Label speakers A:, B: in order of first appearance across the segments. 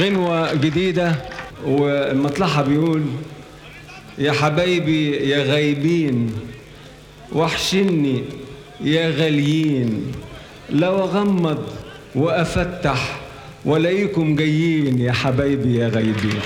A: غنوة جديدة ومطلعها بيقول يا حبايبي يا غايبين وحشني يا غاليين لو أغمض وأفتح ولاقيكم جايين يا حبايبي يا غايبين.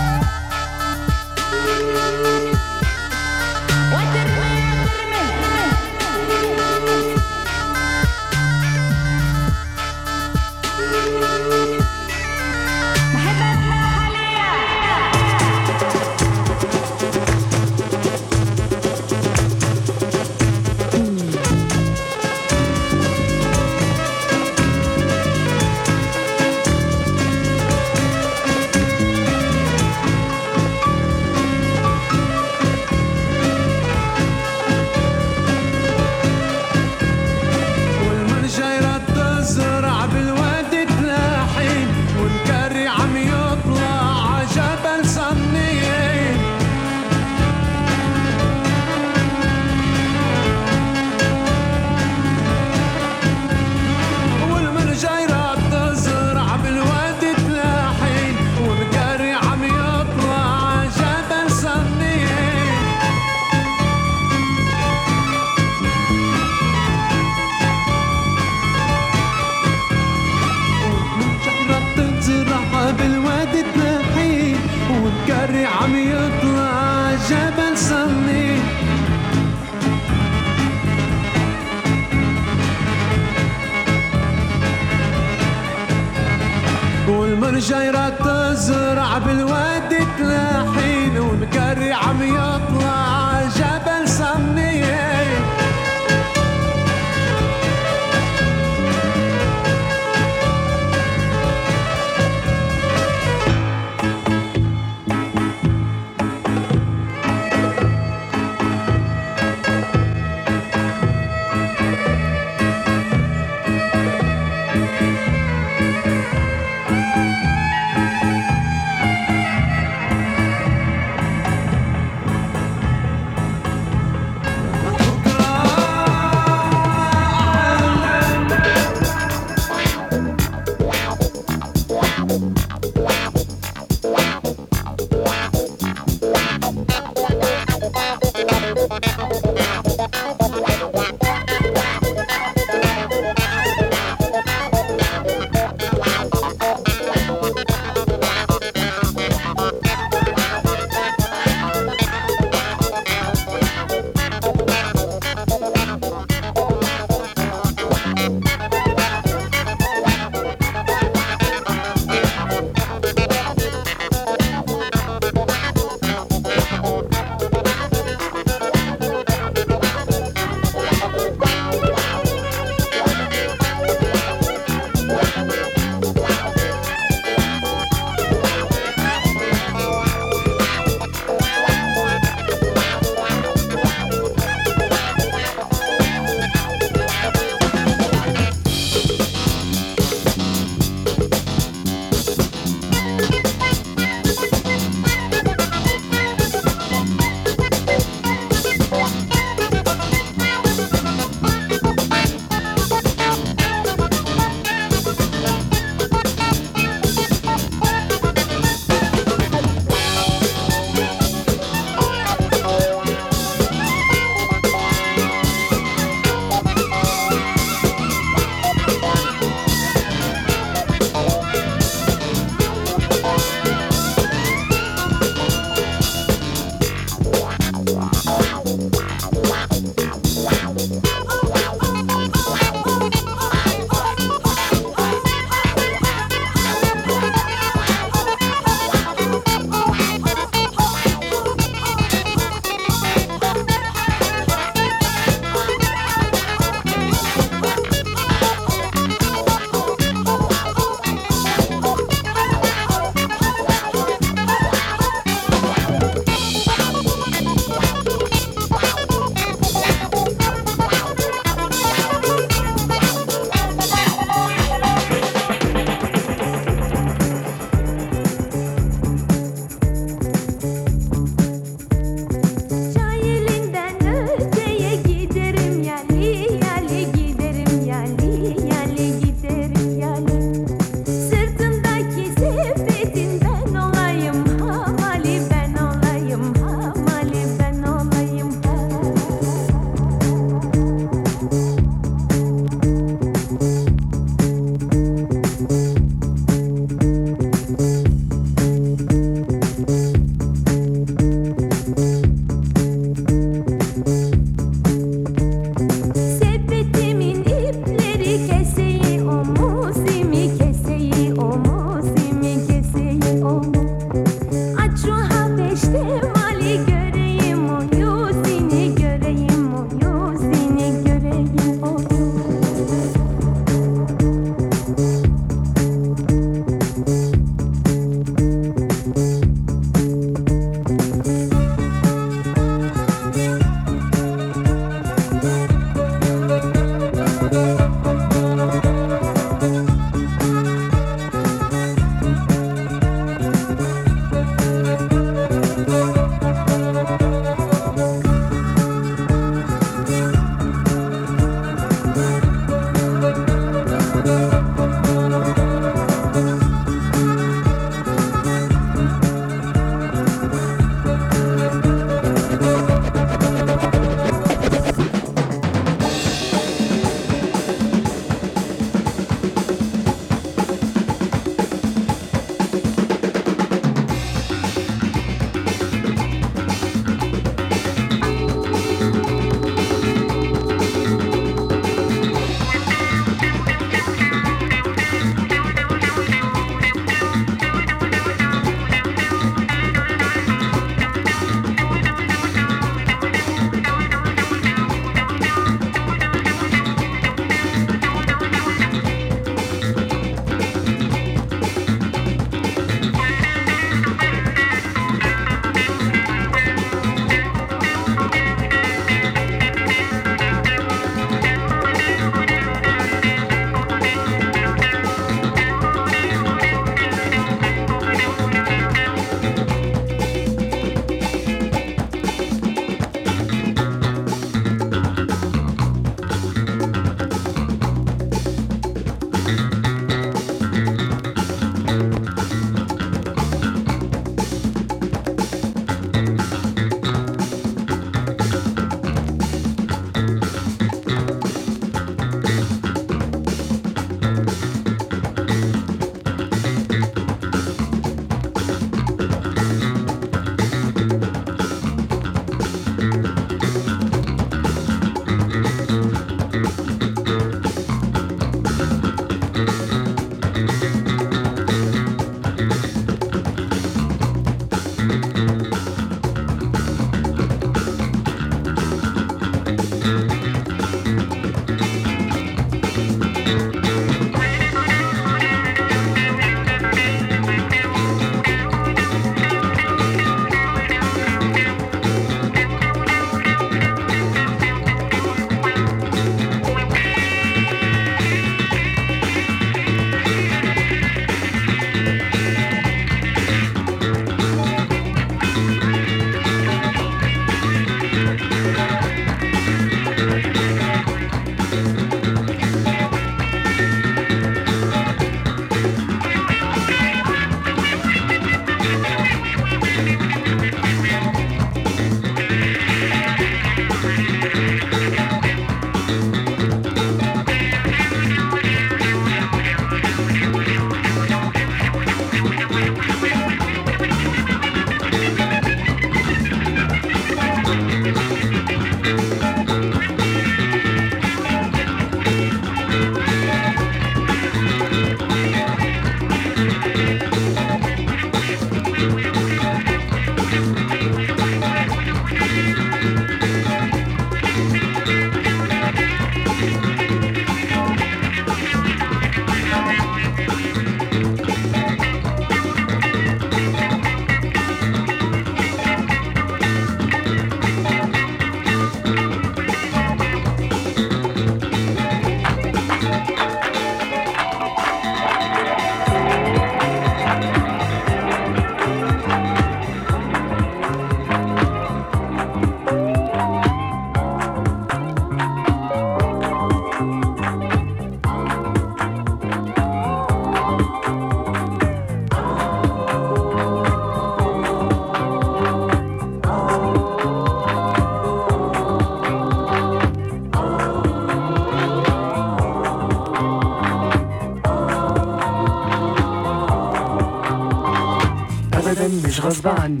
B: مش غصب عني.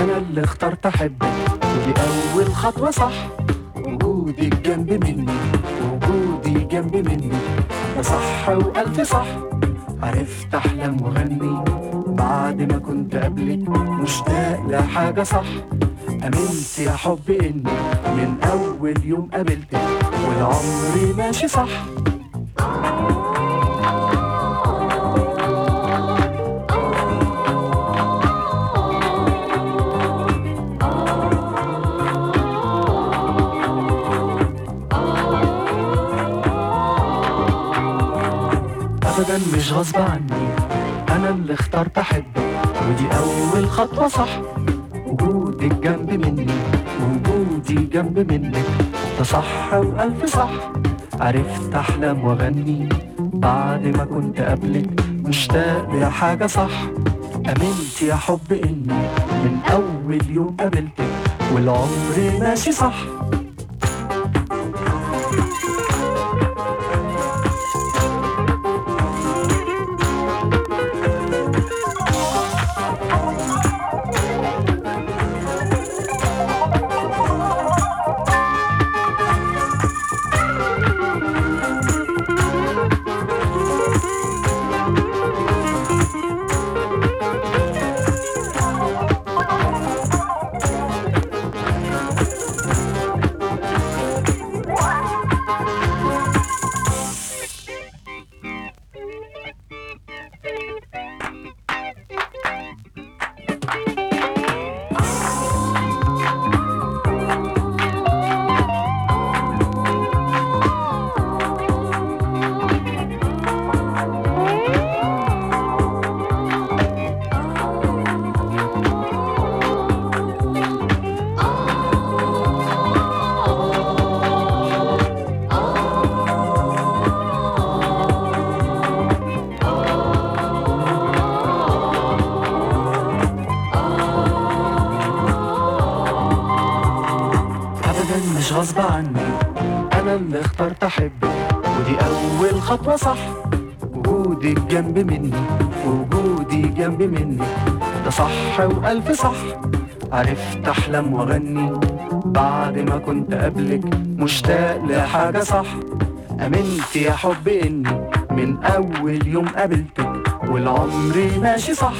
B: أنا اللي اخترت أحبك. ودي أول خطوة صح. وجودك جنب مني. وجودي جنب مني. ده صح وألف صح. عرفت احلم واغني بعد ما كنت قبلك مشتاق لحاجة صح. أمنت يا حب إني من أول يوم قابلتك. والعمر ماشي صح. ابدا مش غصب عني أنا اللي اخترت أحبك ودي أول خطوة صح. وجودك جنب مني وجودي جنب منك. ده صح وألف صح. عرفت احلم وأغني بعد ما كنت قبلك. مشتاق لحاجه صح. أمنت يا حب إني من أول يوم قابلتك والعمر ماشي صح. صح. وجودك جنب مني وجودي جنب مني. ده صح وألف صح. عرفت أحلم وأغني بعد ما كنت قبلك. مشتاق لحاجة صح. آمنت يا حب إني من أول يوم قابلتك والعمر ماشي صح.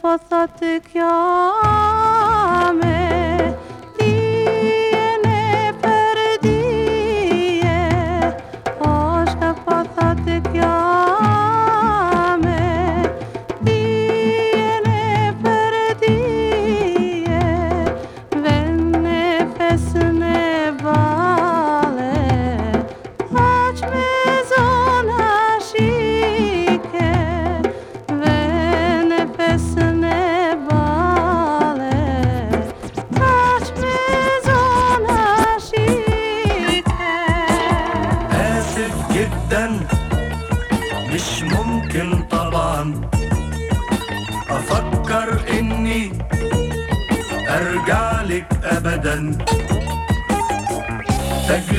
C: po thot kjo me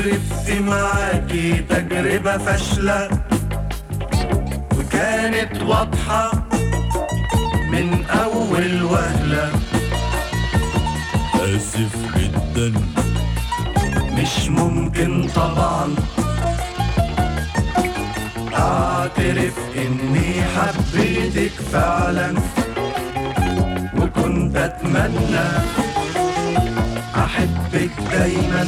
B: تجربتي معاكي تجربة فاشلة. وكانت واضحة من أول وهلة. آسف جدا. مش ممكن طبعا. أعترف إني حبيتك فعلا. وكنت أتمنى أحبك دايما.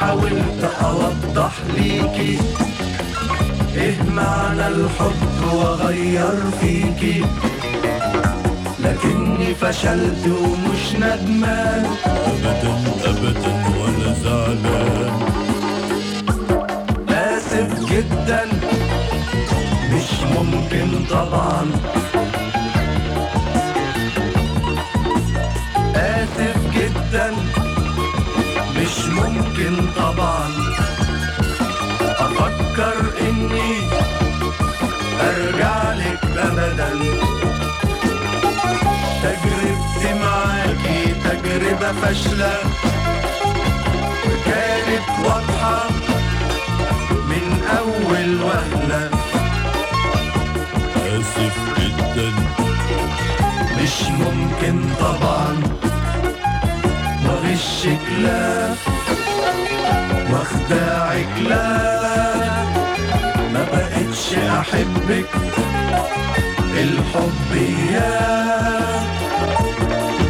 B: حاولت أوضح ليكي إيه معنى الحب واغير فيكي لكني فشلت ومش ندمان. ابدا ابدا ولا زعلان. آسف جدا. مش ممكن طبعا. ممكن طبعا أفكر إني أرجع لك ابدا. تجربتي معاكي تجربة فاشلة. كانت واضحة من أول وهلة. آسف جدا. مش ممكن طبعا. وغشك لا. واخدعك لا ما بقتش أحبك. الحب يا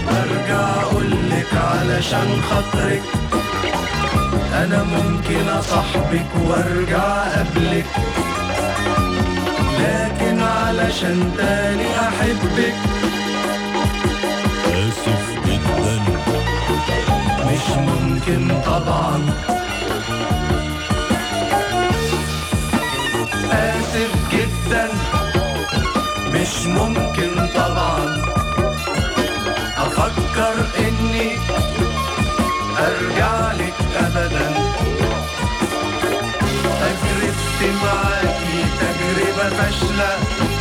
B: برجع أقولك علشان خاطرك. أنا ممكن أصاحبك وأرجع قبلك لكن علشان تاني أحبك. آسف جدا. مش ممكن طبعا. طبعا. أفكر إني أرجع لك أبدا. تجربتي معاكي تجربة فاشلة.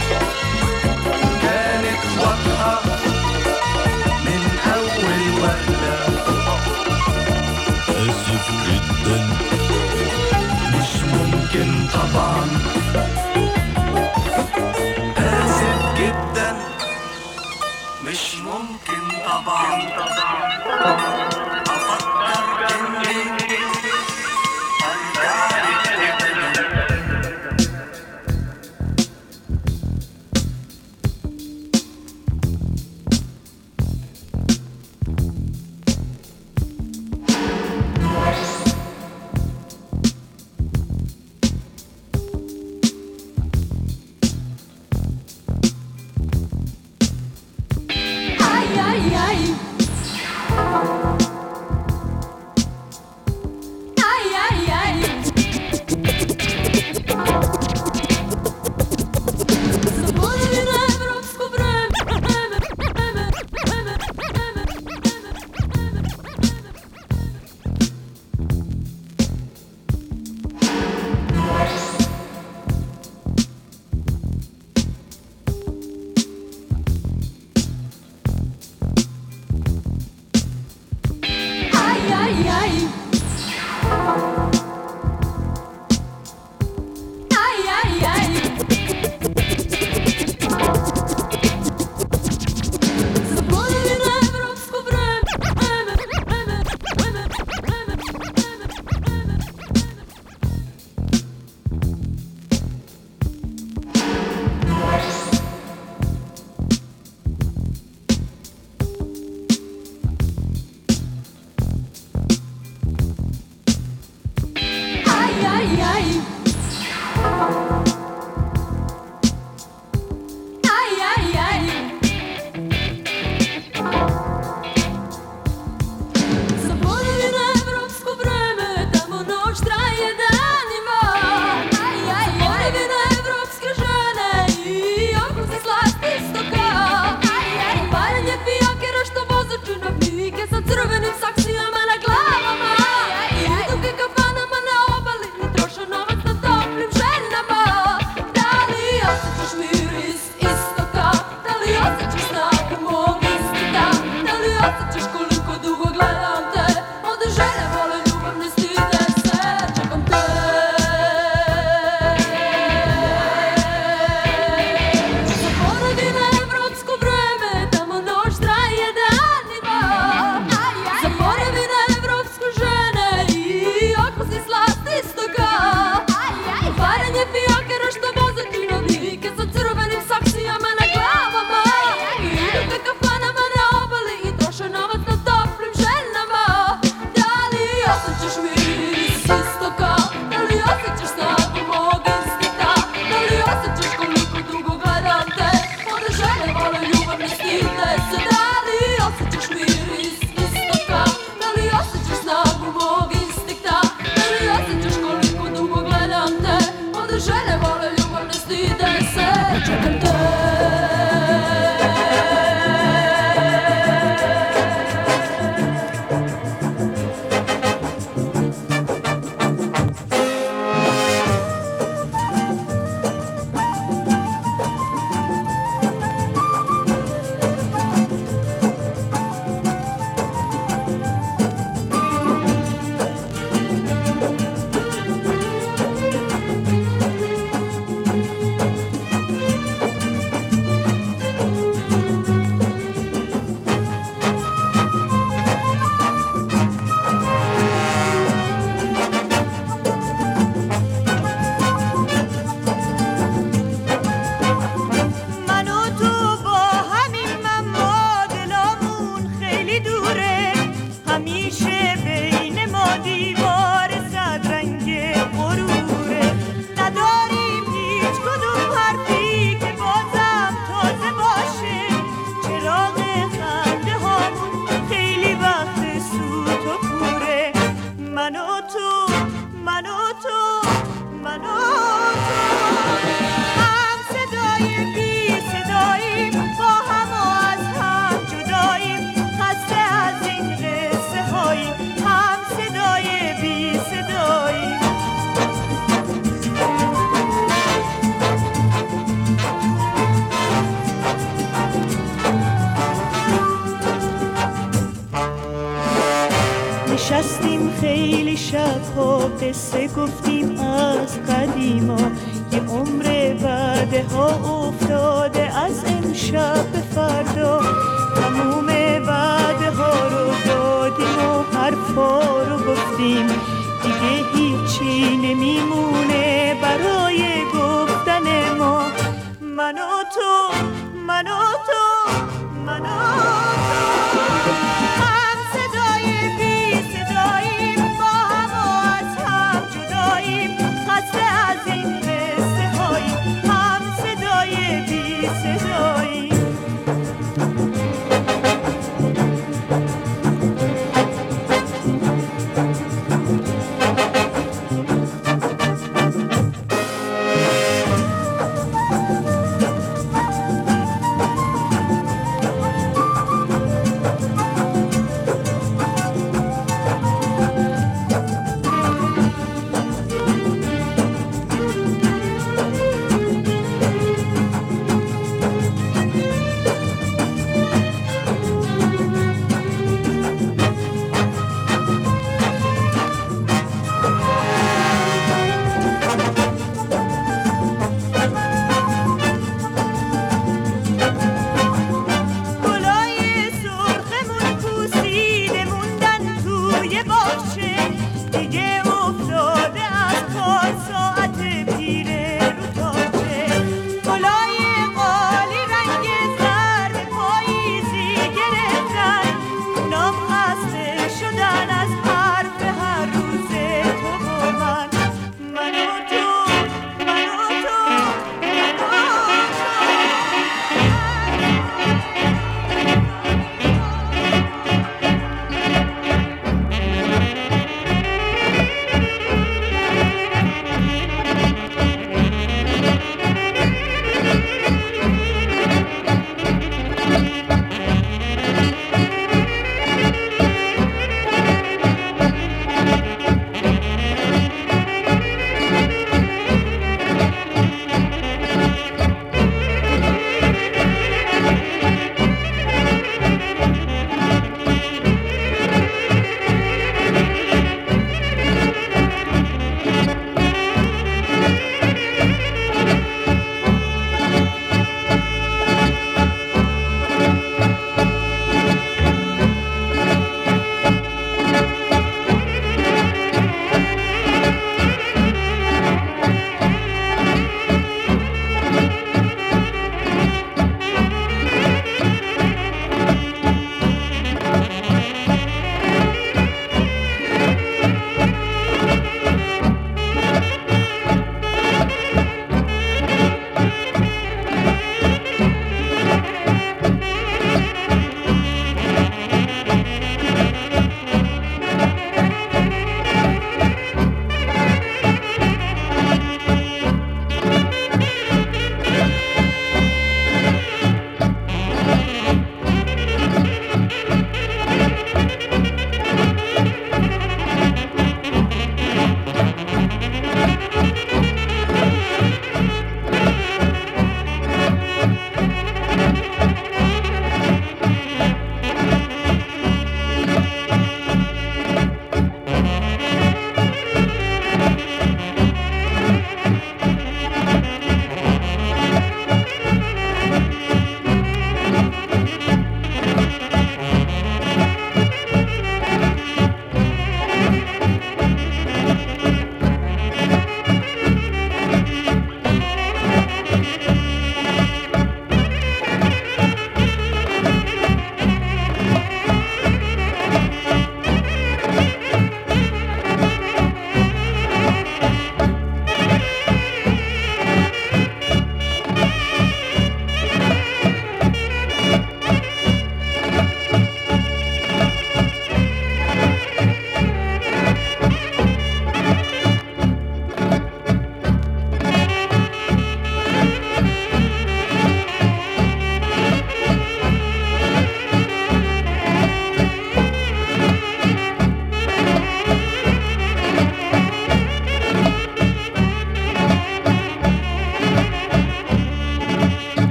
D: خیلی شبها قصه گفتیم از قدیما. یه عمر بعده ها افتاده از امشب به فردا. تموم بعده ها رو دادیم و حرفا رو گفتیم. دیگه هیچی نمیمونه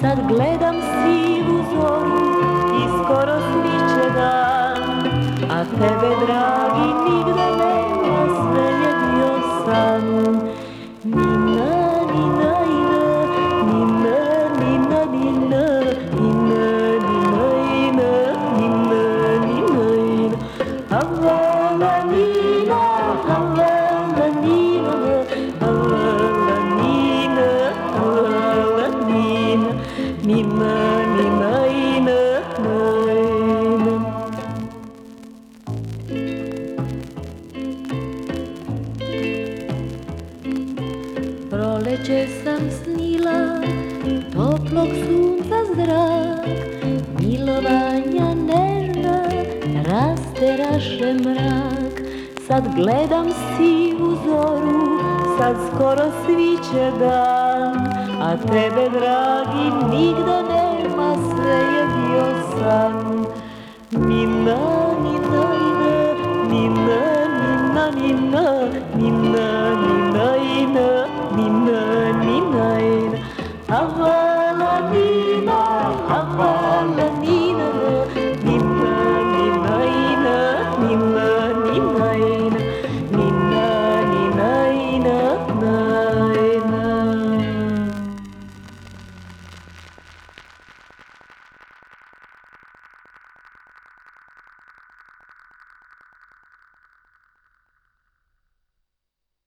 E: Sad gledam sivu zoru i skoro smiče dan, a tebe dragi nigde Sad gledam sivu zoru, sad skoro sviće dan, a tebe dragi nigda nema, sve je bio san. Nina, nina, nina, nina, nina, nina, nina, nina.